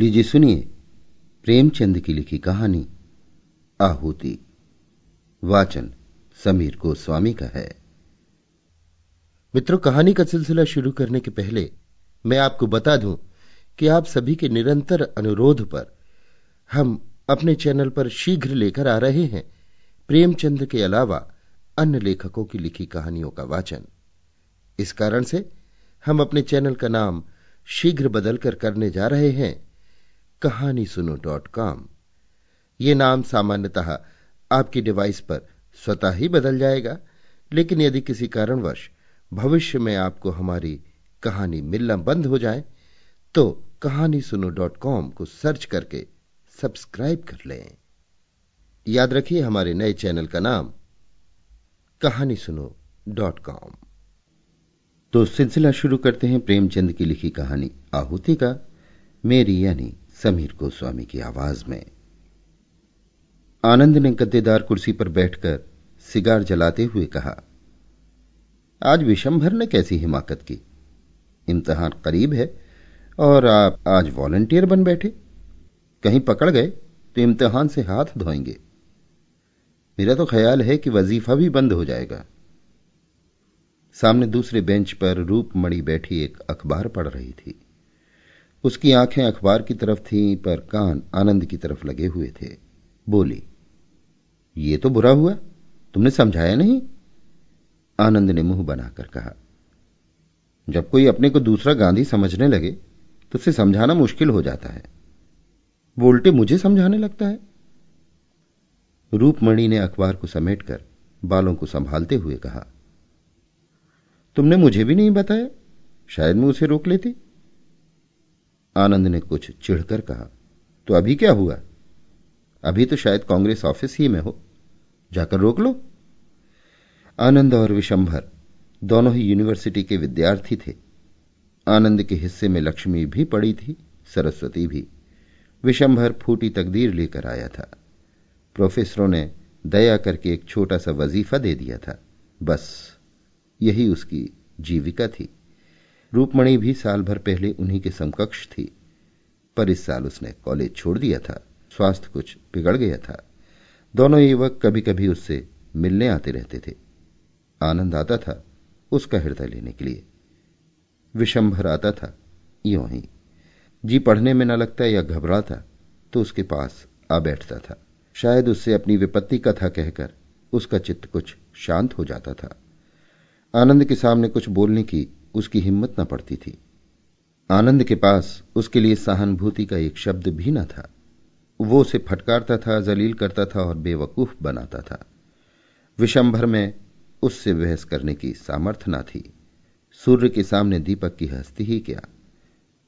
लीजिए सुनिए प्रेमचंद की लिखी कहानी, आहुति। वाचन समीर गोस्वामी का है। मित्रों, कहानी का सिलसिला शुरू करने के पहले मैं आपको बता दूँ कि आप सभी के निरंतर अनुरोध पर हम अपने चैनल पर शीघ्र लेकर आ रहे हैं प्रेमचंद के अलावा अन्य लेखकों की लिखी कहानियों का वाचन। इस कारण से हम अपने चैनल का नाम शीघ्र बदलकर करने जा रहे हैं। कहानी सुनो डॉट कॉम। ये नाम सामान्यतः आपकी डिवाइस पर स्वतः ही बदल जाएगा, लेकिन यदि किसी कारणवश भविष्य में आपको हमारी कहानी मिलना बंद हो जाए तो कहानी सुनो डॉट कॉम को सर्च करके सब्सक्राइब कर लें। याद रखिए, हमारे नए चैनल का नाम कहानी सुनो डॉट कॉम। तो सिलसिला शुरू करते हैं प्रेमचंद की लिखी कहानी आहुति का, मेरी यानी समीर गोस्वामी की आवाज़ में। आनंद ने गद्देदार कुर्सी पर बैठकर सिगार जलाते हुए कहा, आज विशंभर ने कैसी हिमाकत की? इम्तहान करीब है और आप आज वॉलंटियर बन बैठे। कहीं पकड़ गए तो इम्तहान से हाथ धोएँगे। मेरा तो ख्याल है कि वजीफा भी बंद हो जाएगा। सामने दूसरे बेंच पर रूपमणि बैठी एक अखबार पढ़ रही थी। उसकी आँखें अखबार की तरफ़ थीं, पर कान आनंद की तरफ़ लगे हुए थे। बोली, ये तो बुरा हुआ। तुमने समझाया नहीं? आनंद ने मुँह बनाकर कहा, जब कोई अपने को दूसरा गांधी समझने लगे तो उसे समझाना मुश्किल हो जाता है। वो उल्टे मुझे समझाने लगता है। रूपमणि ने अखबार को समेटकर बालों को संभालते हुए कहा, तुमने मुझे भी नहीं बताया? शायद मैं उसे रोक लेती? आनंद ने कुछ चिढ़कर कहा तो अभी क्या हुआ? अभी तो शायद कांग्रेस ऑफ़िस ही में हो। जाकर रोक लो। आनंद और विशंभर दोनों ही यूनिवर्सिटी के विद्यार्थी थे। आनंद के हिस्से में लक्ष्मी भी पड़ी थी, सरस्वती भी। विशंभर फूटी तकदीर लेकर आया था। प्रोफेसरों ने दया करके एक छोटा सा वजीफा दे दिया था। बस, यही उसकी जीविका थी। रूपमणि भी साल भर पहले उन्हीं के समकक्ष थी। पर इस साल उसने कॉलेज छोड़ दिया था, स्वास्थ्य कुछ बिगड़ गया था। दोनों युवक कभी कभी उससे मिलने आते रहते थे। आनंद आता था उसका हृदय लेने के लिए। विशंभर आता था, यो ही। जी पढ़ने में न लगता या घबराता तो उसके पास आ बैठता था। शायद उससे अपनी विपत्ति कथा कहकर उसका चित्त कुछ शांत हो जाता था। आनंद के सामने कुछ बोलने की उसकी हिम्मत न पड़ती थी। आनंद के पास उसके लिए सहानुभूति का एक शब्द भी न था। वो उसे फटकारता था, जलील करता था और बेवकूफ़ बनाता था। विशंभर में उससे बहस करने की सामर्थ्य न थी। सूर्य के सामने दीपक की हस्ती ही क्या?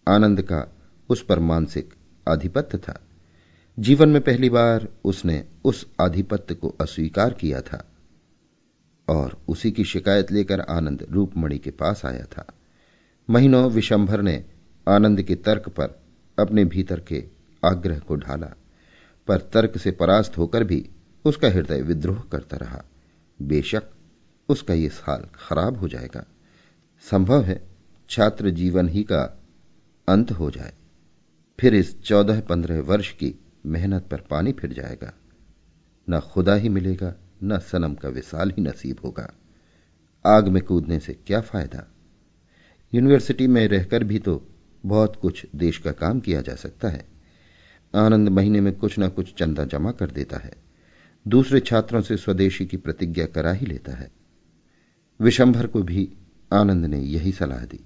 आनंद का उस पर मानसिक आधिपत्य था। जीवन में पहली बार उसने उस आधिपत्य को अस्वीकार किया था। और उसी की शिकायत लेकर आनंद रूपमणि के पास आया था। महीनों विशंभर ने आनंद के तर्क पर अपने भीतर के आग्रह को ढाला, पर तर्क से परास्त होकर भी उसका हृदय विद्रोह करता रहा। बेशक उसका ये साल खराब हो जाएगा। संभव है छात्र जीवन ही का अंत हो जाए। फिर इस चौदह पंद्रह वर्ष की मेहनत पर पानी फिर जाएगा। न खुदा ही मिलेगा न सनम का विशाल ही नसीब होगा। आग में कूदने से क्या फ़ायदा? यूनिवर्सिटी में रहकर भी तो बहुत कुछ देश का काम किया जा सकता है। आनंद महीने में कुछ न कुछ चंदा जमा कर देता है। दूसरे छात्रों से स्वदेशी की प्रतिज्ञा करा ही लेता है। विशंभर को भी आनंद ने यही सलाह दी।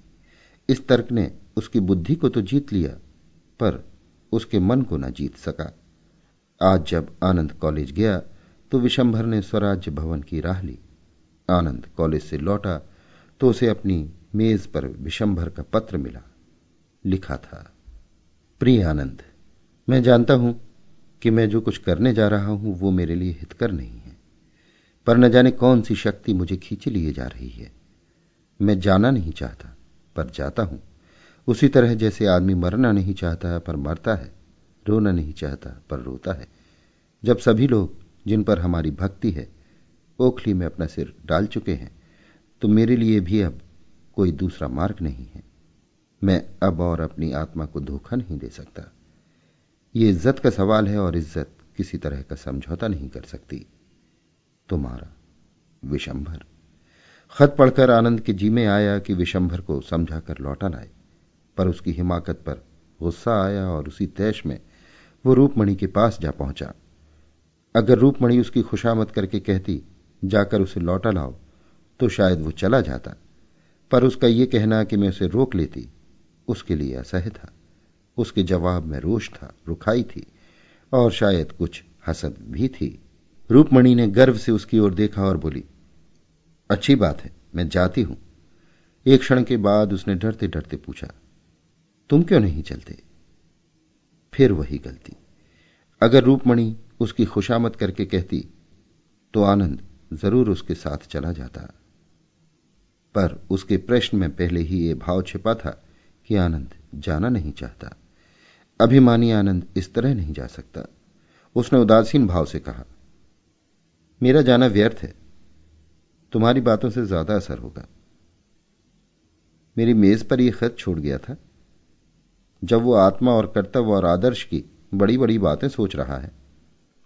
इस तर्क ने उसकी बुद्धि को तो जीत लिया, पर उसके मन को न जीत सका। आज जब आनंद कॉलेज गया तो विशंभर ने स्वराज्य भवन की राह ली। आनंद कॉलेज से लौटा तो उसे अपनी मेज पर विशंभर का पत्र मिला। लिखा था, प्रिय आनंद, मैं जानता हूँ कि मैं जो कुछ करने जा रहा हूँ वो मेरे लिए हितकर नहीं है, पर न जाने कौन सी शक्ति मुझे खींचे लिए जा रही है। मैं जाना नहीं चाहता, पर जाता हूँ। उसी तरह जैसे आदमी मरना नहीं चाहता, पर मरता है, रोना नहीं चाहता, पर रोता है। जब सभी लोग जिन पर हमारी भक्ति है, ओखली में अपना सिर डाल चुके हैं तो मेरे लिए भी अब कोई दूसरा मार्ग नहीं है। मैं अब और अपनी आत्मा को धोखा नहीं दे सकता। ये इज़्ज़त का सवाल है और इज़्ज़त किसी तरह का समझौता नहीं कर सकती। तुम्हारा विशंभर। खत पढ़कर आनंद के जी में आया कि विशंभर को समझा कर लाए, पर उसकी हिमाकत पर गुस्सा आया और उसी तैश में वो रूपमणि के पास जा पहुँचा। अगर रूपमणि उसकी खुशामद करके कहती, जाकर उसे लौटा लाओ तो शायद वो चला जाता। पर उसका यह कहना कि मैं उसे रोक लेती, उसके लिए असह्य था। उसके जवाब में रोष था, रुखाई थी, और शायद कुछ हसद भी थी। रूपमणि ने गर्व से उसकी ओर देखा और बोली, अच्छी बात है, मैं जाती हूँ। एक क्षण के बाद उसने डरते डरते पूछा, तुम क्यों नहीं चलते? फिर वही गलती। अगर रूपमणि उसकी खुशामद करके कहती तो आनंद ज़रूर उसके साथ चला जाता। पर उसके प्रश्न में पहले ही यह भाव छिपा था कि आनंद जाना नहीं चाहता। अभिमानी आनंद इस तरह नहीं जा सकता। उसने उदासीन भाव से कहा, मेरा जाना व्यर्थ है। तुम्हारी बातों से ज़्यादा असर होगा। मेरी मेज पर यह खत छोड़ गया था। जब वो आत्मा और कर्तव्य और आदर्श की बड़ी बड़ी बातें सोच रहा है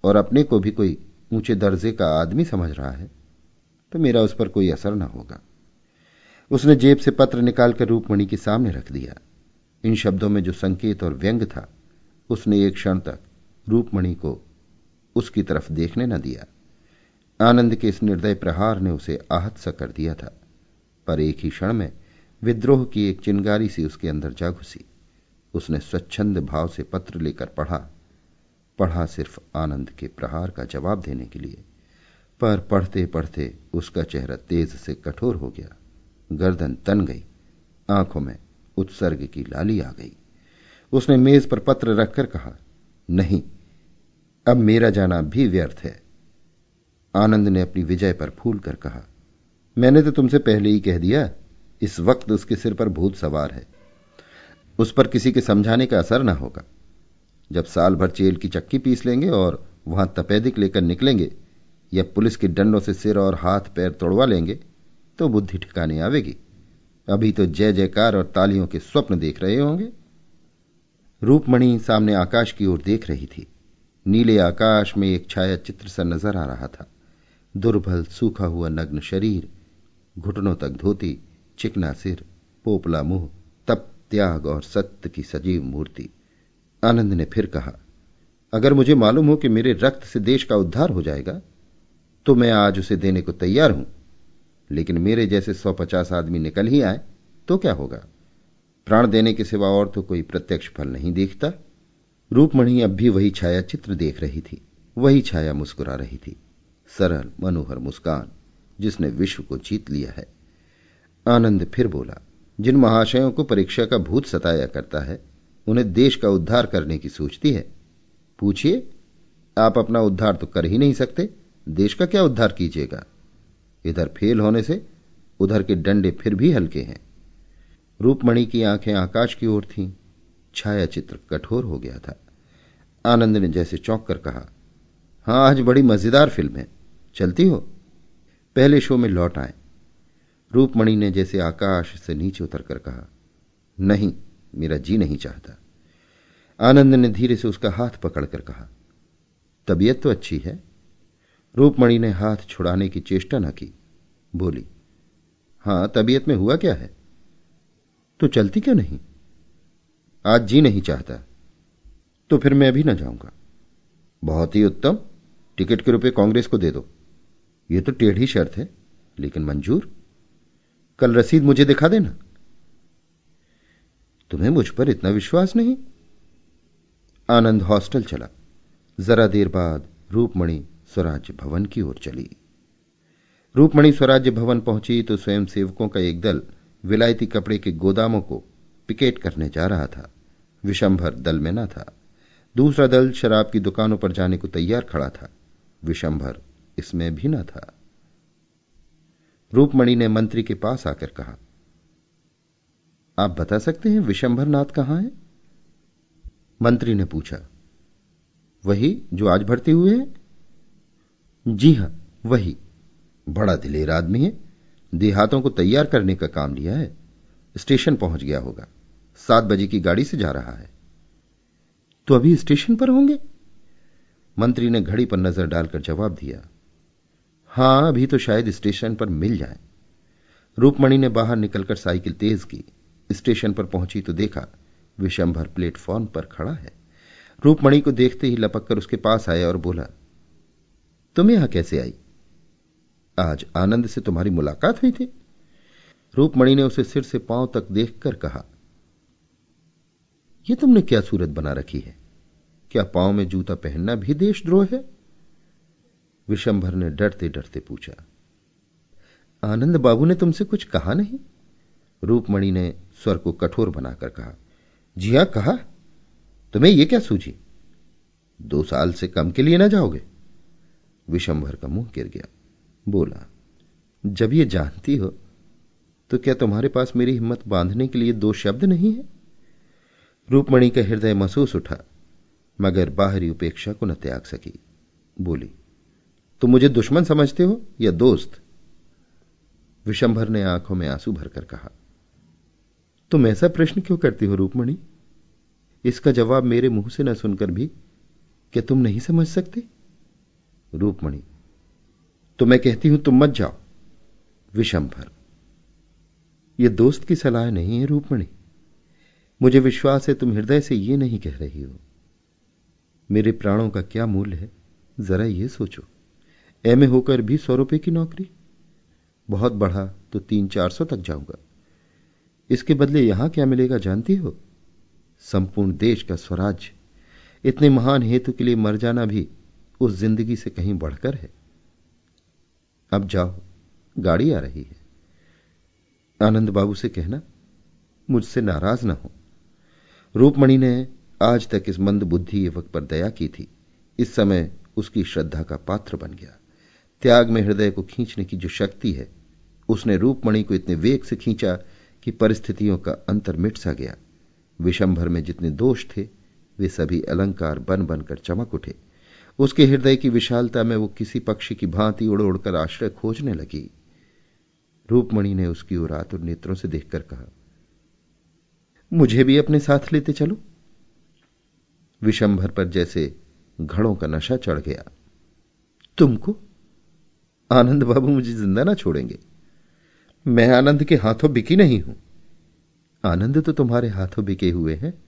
और अपने को भी कोई ऊँचे दर्जे का आदमी समझ रहा है तो मेरा उस पर कोई असर ना होगा। उसने जेब से पत्र निकालकर रूपमणि के सामने रख दिया। इन शब्दों में जो संकेत और व्यंग था, उसने एक क्षण तक रूपमणि को उसकी तरफ़ देखने न दिया। आनंद के इस निर्दय प्रहार ने उसे आहत सा कर दिया था, पर एक ही क्षण में विद्रोह की एक चिंगारी सी उसके अंदर जा घुसी। उसने स्वच्छंद भाव से पत्र लेकर पढ़ा पढ़ा सिर्फ़ आनंद के प्रहार का जवाब देने के लिए। पर पढ़ते पढ़ते उसका चेहरा तेज से कठोर हो गया। गर्दन तन गई। आँखों में उत्सर्ग की लाली आ गई। उसने मेज पर पत्र रखकर कहा, नहीं, अब मेरा जाना भी व्यर्थ है। आनंद ने अपनी विजय पर फूल कर कहा, मैंने तो तुमसे पहले ही कह दिया, इस वक्त उसके सिर पर भूत सवार है। उस पर किसी के समझाने का असर ना होगा। जब साल भर चेल की चक्की पीस लेंगे और वहाँ तपेदिक लेकर निकलेंगे या पुलिस के डंडों से सिर और हाथ पैर तोड़वा लेंगे तो बुद्धि ठिकाने आवेगी। अभी तो जय जयकार और तालियों के स्वप्न देख रहे होंगे। रूपमणि सामने आकाश की ओर देख रही थी। नीले आकाश में एक छाया चित्र सा नज़र आ रहा था। दुर्बल सूखा हुआ नग्न शरीर, घुटनों तक धोती, चिकना सिर, पोपला मुँह, तप, त्याग और सत्य की सजीव मूर्ति। आनंद ने फिर कहा, अगर मुझे मालूम हो कि मेरे रक्त से देश का उद्धार हो जाएगा तो मैं आज उसे देने को तैयार हूँ। लेकिन मेरे जैसे सौ पचास आदमी निकल ही आए तो क्या होगा? प्राण देने के सिवा और तो कोई प्रत्यक्ष फल नहीं देखता। रूपमणि अब भी वही छाया चित्र देख रही थी, वही छाया मुस्कुरा रही थी। सरल, मनोहर मुस्कान, जिसने विश्व को जीत लिया है। आनंद फिर बोला, जिन महाशयों को परीक्षा का भूत सताया करता है उन्हें देश का उद्धार करने की सोचती है। पूछिए, आप अपना उद्धार तो कर ही नहीं सकते, देश का क्या उद्धार कीजिएगा? इधर फेल होने से उधर के डंडे फिर भी हल्के हैं। रूपमणि की आँखें आकाश की ओर थीं छाया चित्र कठोर हो गया था। आनंद ने जैसे चौंक कर कहा, हाँ, आज बड़ी मज़ेदार फ़िल्म है। चलती हो? पहले शो में लौट आए। रूपमणि ने जैसे आकाश से नीचे उतरकर कहा, नहीं मेरा जी नहीं चाहता। आनंद ने धीरे से उसका हाथ पकड़कर कहा, तबीयत तो अच्छी है? रूपमणि ने हाथ छुड़ाने की चेष्टा न की। बोली, हाँ, तबीयत में हुआ क्या है? तो चलती क्यों नहीं? आज जी नहीं चाहता तो फिर मैं अभी ना जाऊँगा। बहुत ही उत्तम, टिकट के रुपए कांग्रेस को दे दो। यह तो टेढ़ी शर्त है, लेकिन मंजूर? कल रसीद मुझे दिखा देना। तुम्हें मुझ पर इतना विश्वास नहीं? आनंद हॉस्टल चला। जरा देर बाद रूपमणि स्वराज्य भवन की ओर चली। रूपमणि स्वराज्य भवन पहुँची तो स्वयं सेवकों का एक दल विलायती कपड़े के गोदामों को पिकेट करने जा रहा था। विशंभर दल में न था। दूसरा दल शराब की दुकानों पर जाने को तैयार खड़ा था। विशंभर इसमें भी न था। रूपमणि ने मंत्री के पास आकर कहा आप बता सकते हैं विशंभर नाथ कहाँ है? मंत्री ने पूछा। वही जो आज भर्ती हुए हैं? जी हाँ, वही। बड़ा दिलेर आदमी है। देहातों को तैयार करने का काम लिया है। स्टेशन पहुँच गया होगा। सात बजे की गाड़ी से जा रहा है। तो अभी स्टेशन पर होंगे? मंत्री ने घड़ी पर नज़र डालकर जवाब दिया। हाँ, अभी तो शायद स्टेशन पर मिल जाए। रूपमणि ने बाहर निकलकर साइकिल तेज की। स्टेशन पर पहुँची तो देखा विशंभर प्लेटफॉर्म पर खड़ा है। रूपमणि को देखते ही लपक कर उसके पास आया और बोला, तुम यहाँ कैसे आई? आज आनंद से तुम्हारी मुलाकात हुई थी? रूपमणि ने उसे सिर से पाँव तक देखकर कहा यह तुमने क्या सूरत बना रखी है? क्या पाँव में जूता पहनना भी देशद्रोह है? विशंभर ने डरते डरते पूछा, आनंद बाबू ने तुमसे कुछ कहा नहीं? रूपमणि ने स्वर को कठोर बनाकर कहा, जी हाँ, कहा? तुम्हें यह क्या सूझी? दो साल से कम के लिए ना जाओगे? विशंभर का मुँह गिर गया। बोला, जब ये जानती हो तो क्या तुम्हारे पास मेरी हिम्मत बांधने के लिए दो शब्द नहीं है? रूपमणि का हृदय महसूस उठा, मगर बाहरी उपेक्षा को न त्याग सकी। बोली, तुम मुझे दुश्मन समझते हो या दोस्त? विशंभर ने आँखों में आँसू भरकर कहा तुम ऐसा प्रश्न क्यों करती हो, रूपमणि? इसका जवाब मेरे मुँह से न सुनकर भी क्या तुम नहीं समझ सकते? रूपमणि तो मैं कहती हूँ, तुम मत जाओ। विशंभर। यह दोस्त की सलाह नहीं है, रूपमणि। मुझे विश्वास है, तुम हृदय से यह नहीं कह रही हो। मेरे प्राणों का क्या मूल्य है, जरा यह सोचो। एमए होकर भी सौ रुपए की नौकरी? बहुत बढ़ा तो तीन चार सौ तक जाऊँगा। इसके बदले यहाँ क्या मिलेगा जानती हो? संपूर्ण देश का स्वराज्य। इतने महान हेतु के लिए मर जाना भी उस ज़िंदगी से कहीं बढ़कर है। अब जाओ, गाड़ी आ रही है। आनंद बाबू से कहना, मुझसे नाराज़ ना हो। रूपमणि ने आज तक इस मंद बुद्धि युवक पर दया की थी। इस समय उसकी श्रद्धा का पात्र बन गया। त्याग में हृदय को खींचने की जो शक्ति है, उसने रूपमणि को इतने वेग से खींचा कि परिस्थितियों का अंतर मिट सा गया। विशंभर में जितने दोष थे, वे सभी अलंकार बन बनकर चमक उठे। उसके हृदय की विशालता में वो किसी पक्षी की भांति उड़ उड़कर आश्रय खोजने लगी। रूपमणि ने उसकी ओर आतुर नेत्रों से देखकर कहा, मुझे भी अपने साथ लेते चलो। विशंभर पर जैसे घड़ों का नशा चढ़ गया। तुमको? आनंद बाबू मुझे ज़िंदा ना छोड़ेंगे। मैं आनंद के हाथों बिकी नहीं हूँ। आनंद तो तुम्हारे हाथों बिके हुए हैं।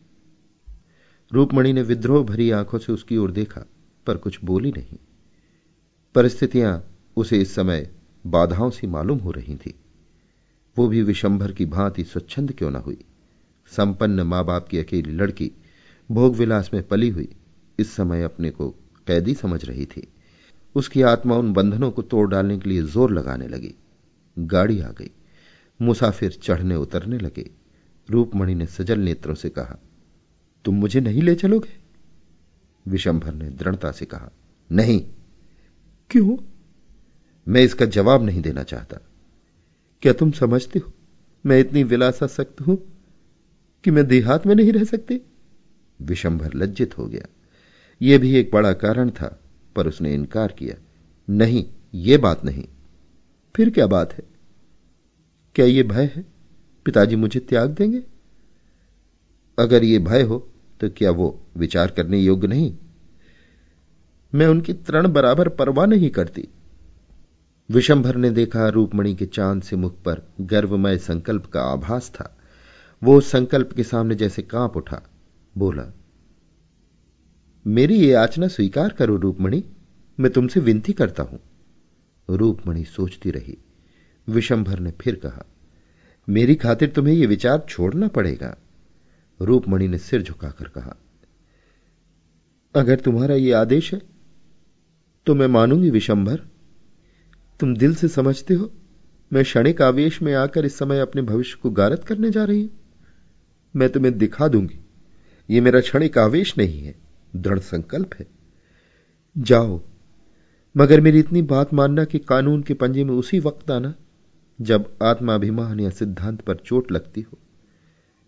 रूपमणि ने विद्रोह भरी आँखों से उसकी ओर देखा, पर कुछ बोली नहीं। परिस्थितियाँ उसे इस समय बाधाओं सी मालूम हो रही थी। वो भी विशंभर की भांति स्वच्छंद क्यों न हुई? संपन्न माँ बाप की अकेली लड़की भोग विलास में पली हुई, इस समय अपने को कैदी समझ रही थी। उसकी आत्मा उन बंधनों को तोड़ डालने के लिए ज़ोर लगाने लगी। गाड़ी आ गई। मुसाफिर चढ़ने उतरने लगे। रूपमणि ने सजल नेत्रों से कहा, तुम मुझे नहीं ले चलोगे? विशंभर ने दृढ़ता से कहा, नहीं। क्यों? मैं इसका जवाब नहीं देना चाहता। क्या तुम समझते हो? मैं इतनी विलासासक्त हूँ कि मैं देहात में नहीं रह सकती? विशंभर लज्जित हो गया। यह भी एक बड़ा कारण था, पर उसने इनकार किया। नहीं यह बात नहीं। फिर क्या बात है? क्या यह भय है? पिताजी मुझे त्याग देंगे? अगर यह भय हो तो क्या वो विचार करने योग्य नहीं? मैं उनकी तरण बराबर परवाह नहीं करती। विशंभर ने देखा रूपमणि के चाँद से मुख पर गर्वमय संकल्प का आभास था। वो संकल्प के सामने जैसे काँप उठा। बोला, मेरी ये याचना स्वीकार करो रूपमणि। मैं तुमसे विनती करता हूँ। रूपमणि सोचती रही। विशंभर ने फिर कहा, मेरी खातिर तुम्हें यह विचार छोड़ना पड़ेगा? रूपमणि ने सिर झुकाकर कहा, अगर तुम्हारा यह आदेश है तो मैं मानूँगी विशंभर। तुम दिल से समझते हो, मैं क्षणिक आवेश में आकर इस समय अपने भविष्य को गारत करने जा रही हूँ। मैं तुम्हें दिखा दूँगी यह मेरा क्षणिक आवेश नहीं है, दृढ़ संकल्प है। जाओ मगर मेरी इतनी बात मानना कि कानून के पंजे में उसी वक्त आना, जब आत्माभिमान या सिद्धांत पर चोट लगती हो।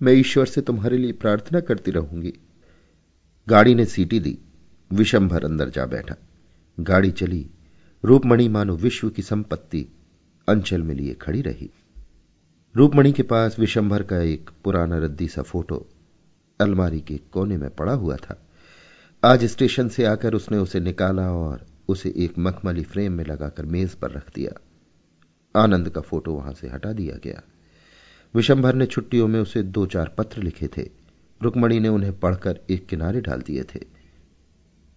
मैं ईश्वर से तुम्हारे लिए प्रार्थना करती रहूँगी। गाड़ी ने सीटी दी विशंभर अंदर जा बैठा। गाड़ी चली, रूपमणि मानो विश्व की संपत्ति अंचल में लिए खड़ी रही। रूपमणि के पास विशंभर का एक पुराना रद्दी सा फ़ोटो अलमारी के कोने में पड़ा हुआ था। आज स्टेशन से आकर उसने उसे निकाला और उसे एक मखमली फ्रेम में लगाकर मेज पर रख दिया। आनंद का फ़ोटो वहाँ से हटा दिया गया। विशंभर ने छुट्टियों में उसे दो चार पत्र लिखे थे। रुकमणी ने उन्हें पढ़कर एक किनारे डाल दिए थे।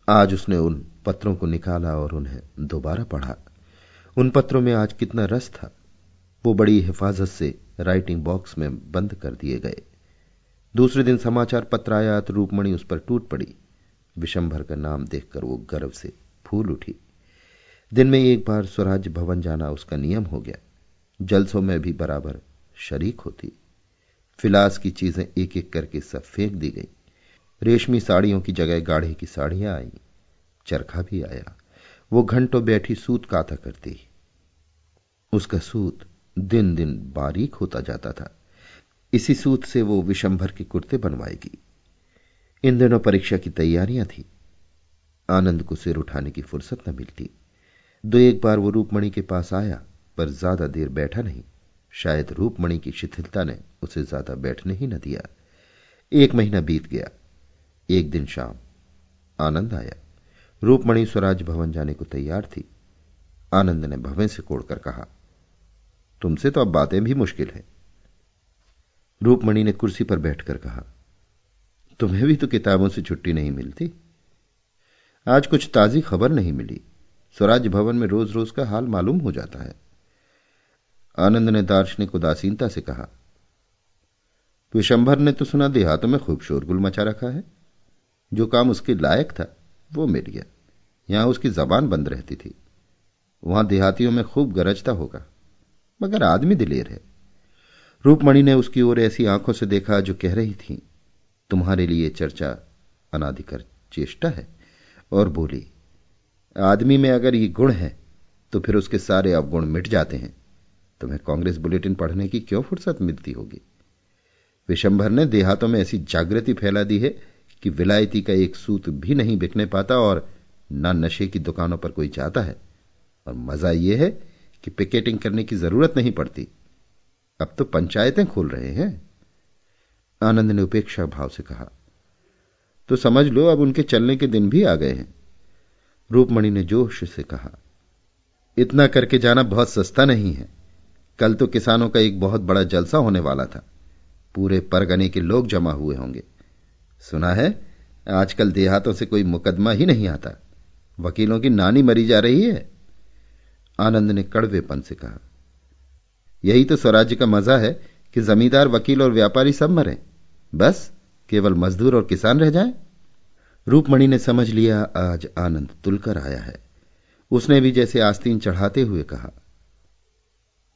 आज उसने उन पत्रों को निकाला और उन्हें दोबारा पढ़ा। उन पत्रों में आज कितना रस था। वो बड़ी हिफाजत से राइटिंग बॉक्स में बंद कर दिए गए। दूसरे दिन समाचार पत्र आया तो रूपमणि उस पर टूट पड़ी। विशंभर का नाम देखकर वो गर्व से फूल उठी। दिन में एक बार स्वराज भवन जाना उसका नियम हो गया। जलसों में भी बराबर शरीक होती। फिलास की चीज़ें एक एक करके सब फेंक दी गई। रेशमी साड़ियों की जगह गाढ़े की साड़ियाँ आई। चरखा भी आया। वो घंटों बैठी सूत काता करती। उसका सूत दिन दिन बारीक होता जाता था। इसी सूत से वो विशंभर के कुर्ते बनवाएगी। इन दिनों परीक्षा की तैयारियाँ थी। आनंद को सिर उठाने की फुर्सत न मिलती। दो एक बार वो रूपमणि के पास आया, पर ज़्यादा देर बैठा नहीं। शायद रूपमणि की शिथिलता ने उसे ज़्यादा बैठने ही न दिया। एक महीना बीत गया। एक दिन शाम आनंद आया। रूपमणि स्वराज भवन जाने को तैयार थी। आनंद ने भवन से कोड़कर कहा, तुमसे तो अब बातें भी मुश्किल है। रूपमणि ने कुर्सी पर बैठकर कहा, तुम्हें भी तो किताबों से छुट्टी नहीं मिलती? आज कुछ ताजी खबर नहीं मिली। स्वराज भवन में रोज रोज का हाल मालूम हो जाता है। आनंद ने दार्शनिक उदासीनता से कहा, विशंभर ने तो सुना देहातों में खूब शोरगुल मचा रखा है। जो काम उसके लायक था, वो मिल गया यहाँ उसकी जबान बंद रहती थी। वहाँ देहातियों में खूब गरजता होगा। मगर आदमी दिलेर है। रूपमणि ने उसकी ओर ऐसी आँखों से देखा जो कह रही थी, तुम्हारे लिए चर्चा अनाधिकर चेष्टा है। और बोली, आदमी में अगर ये गुण है तो फिर उसके सारे अवगुण मिट जाते हैं। तुम्हें कांग्रेस बुलेटिन पढ़ने की क्यों फुर्सत मिलती होगी? विशंभर ने देहातों में ऐसी जागृति फैला दी है कि विलायती का एक सूत भी नहीं बिकने पाता और न नशे की दुकानों पर कोई जाता है। और मज़ा यह है कि पिकेटिंग करने की ज़रूरत नहीं पड़ती। अब तो पंचायतें खोल रहे हैं। आनंद ने उपेक्षा भाव से कहा तो समझ लो अब उनके चलने के दिन भी आ गए हैं। रूपमणि ने जोश से कहा, इतना करके जाना बहुत सस्ता नहीं है। कल तो किसानों का एक बहुत बड़ा जलसा होने वाला था। पूरे परगने के लोग जमा हुए होंगे। सुना है, आजकल देहातों से कोई मुकदमा ही नहीं आता। वकीलों की नानी मरी जा रही है। आनंद ने कड़वेपन से कहा, यही तो स्वराज्य का मज़ा है कि जमींदार, वकील और व्यापारी सब मरे। बस केवल मजदूर और किसान रह जाएँ? रूपमणि ने समझ लिया, आज आनंद तुलकर आया है। उसने भी जैसे आस्तीन चढ़ाते हुए कहा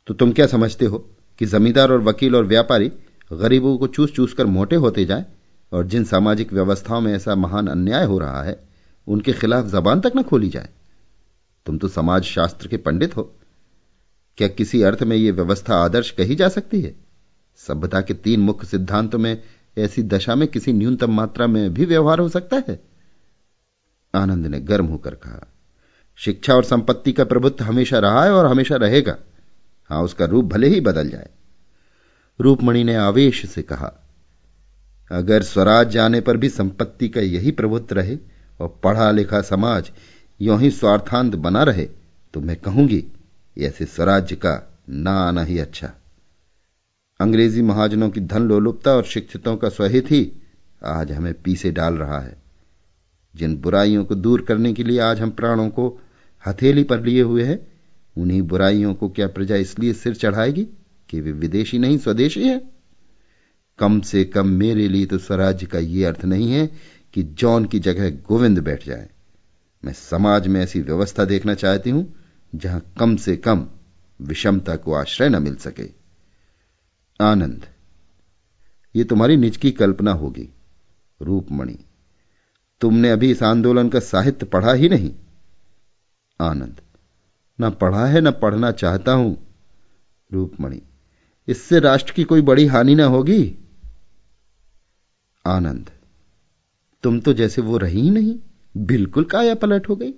तो तुम क्या समझते हो कि जमींदार और वकील और व्यापारी गरीबों को चूस चूस कर मोटे होते जाएँ? और जिन सामाजिक व्यवस्थाओं में ऐसा महान अन्याय हो रहा है, उनके खिलाफ जबान तक न खोली जाए? तुम तो समाज शास्त्र के पंडित हो। क्या किसी अर्थ में यह व्यवस्था आदर्श कही जा सकती है? सभ्यता के तीन मुख्य सिद्धांतों में ऐसी दशा में किसी न्यूनतम मात्रा में भी व्यवहार हो सकता है? आनंद ने गर्म होकर कहा, शिक्षा और संपत्ति का प्रभुत्व हमेशा रहा है और हमेशा रहेगा। हाँ, उसका रूप भले ही बदल जाए। रूपमणि ने आवेश से कहा, अगर स्वराज जाने पर भी संपत्ति का यही प्रभुत्व रहे और पढ़ा लिखा समाज यो ही स्वार्थांत बना रहे तो मैं कहूँगी, ऐसे स्वराज्य का ना आना ही अच्छा। अंग्रेज़ी महाजनों की धन लोलुपता और शिक्षितों का स्वहित ही आज हमें पीछे डाल रहा है। जिन बुराइयों को दूर करने के लिए आज हम प्राणों को हथेली पर लिए हुए हैं, उन्हीं बुराइयों को क्या प्रजा इसलिए सिर चढ़ाएगी कि वे विदेशी नहीं, स्वदेशी है? कम से कम मेरे लिए तो स्वराज्य का यह अर्थ नहीं है कि जॉन की जगह गोविंद बैठ जाए। मैं समाज में ऐसी व्यवस्था देखना चाहती हूँ जहाँ कम से कम विषमता को आश्रय न मिल सके। आनंद। ये तुम्हारी निज की कल्पना होगी, रूपमणि। तुमने अभी इस आंदोलन का साहित्य पढ़ा ही नहीं। आनंद। न पढ़ा है, न पढ़ना चाहता हूँ, रूपमणि। इससे राष्ट्र की कोई बड़ी हानि ना होगी। आनंद। तुम तो जैसे वो रही ही नहीं, बिल्कुल काया पलट हो गई।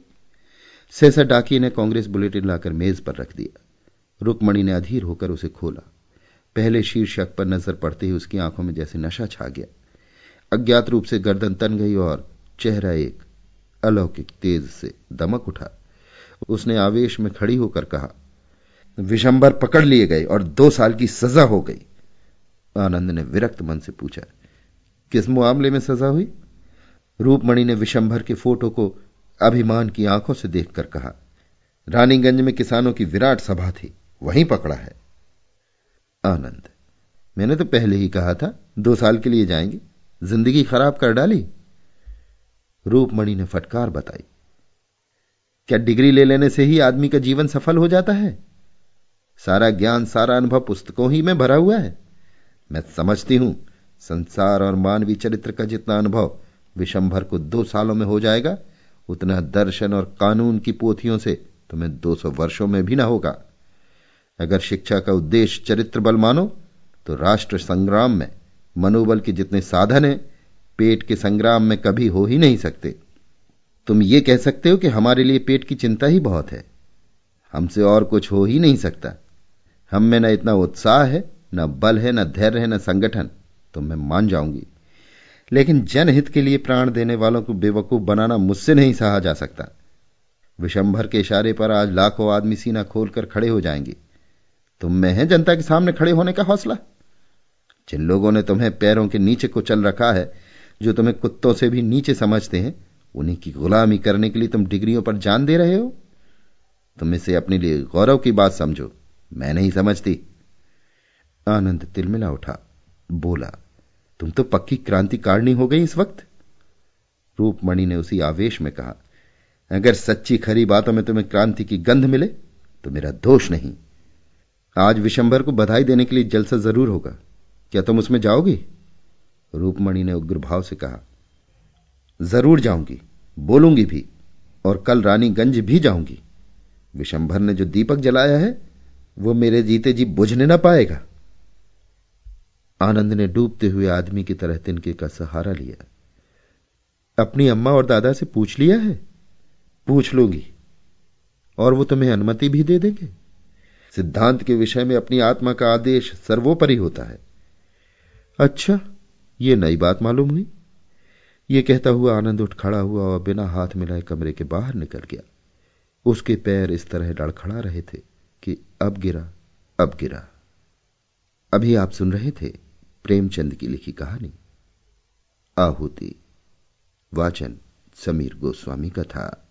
सहसा डाकी ने कांग्रेस बुलेटिन लाकर मेज पर रख दिया। रुकमणि ने अधीर होकर उसे खोला। पहले शीर्षक पर नज़र पड़ते ही उसकी आँखों में जैसे नशा छा गया। अज्ञात रूप से गर्दन तन गई और चेहरा एक अलौकिक तेज से दमक उठा। उसने आवेश में खड़ी होकर कहा विशंबर पकड़ लिए गए और दो साल की सजा हो गई। आनंद ने विरक्त मन से पूछा, किस मामले में सजा हुई? रूपमणि ने विशंभर के फ़ोटो को अभिमान की आँखों से देखकर कहा, रानीगंज में किसानों की विराट सभा थी, वहीं पकड़ा है। आनंद। मैंने तो पहले ही कहा था, दो साल के लिए जाएँगे। ज़िंदगी खराब कर डाली। रूपमणि ने फटकार बताई। क्या डिग्री ले लेने से ही आदमी का जीवन सफल हो जाता है? सारा ज्ञान, सारा अनुभव पुस्तकों ही में भरा हुआ है। मैं समझती हूँ, संसार और मानवीय चरित्र का जितना अनुभव विशंभर को दो सालों में हो जाएगा, उतना दर्शन और कानून की पोथियों से तुम्हें 200 वर्षों में भी ना होगा। अगर शिक्षा का उद्देश्य चरित्र बल मानो तो राष्ट्र संग्राम में मनोबल के जितने साधन हैं, पेट के संग्राम में कभी हो ही नहीं सकते। तुम ये कह सकते हो कि हमारे लिए पेट की चिंता ही बहुत है। हमसे और कुछ हो ही नहीं सकता। हम में न इतना उत्साह है, न बल है, न धैर्य है, न संगठन तो मैं मान जाऊँगी। लेकिन जनहित के लिए प्राण देने वालों को बेवकूफ़ बनाना मुझसे नहीं सहा जा सकता। विशंभर के इशारे पर आज लाखों आदमी सीना खोलकर खड़े हो जाएँगे। तुम में है जनता के सामने खड़े होने का हौसला? जिन लोगों ने तुम्हें पैरों के नीचे को चल रखा है, जो तुम्हें कुत्तों से भी नीचे समझते हैं, उन्हीं की गुलामी करने के लिए तुम डिग्रियों पर जान दे रहे हो? तुम इसे अपने लिए गौरव की बात समझो। मैं नहीं समझती। आनंद तिलमिला उठा। बोला, तुम तो पक्की क्रांतिकारिणी हो गई इस वक्त? रूपमणि ने उसी आवेश में कहा, अगर सच्ची खरी बातों में तुम्हें क्रांति की गंध मिले तो मेरा दोष नहीं। आज विशंबर को बधाई देने के लिए जलसा ज़रूर होगा। क्या तुम उसमें जाओगी? रूपमणि ने उग्र भाव से कहा। ज़रूर जाऊँगी, बोलूँगी भी, और कल रानीगंज भी जाऊँगी। विशंभर ने जो दीपक जलाया है, वो मेरे जीते जी बुझने ना पाएगा। आनंद ने डूबते हुए आदमी की तरह तिनके का सहारा लिया। अपनी अम्मा और दादा से पूछ लिया है? पूछ लूँगी, और वो तुम्हें अनुमति भी दे देंगे? सिद्धांत के विषय में अपनी आत्मा का आदेश सर्वोपरि होता है। अच्छा ये नई बात मालूम हुई। ये कहता हुआ आनंद उठ खड़ा हुआ और बिना हाथ मिलाए कमरे के बाहर निकल गया। उसके पैर इस तरह लड़खड़ा रहे थे कि अब गिरा अब गिरा। अभी आप सुन रहे थे प्रेमचंद की लिखी कहानी। आहुति, वाचन, समीर गोस्वामी का था।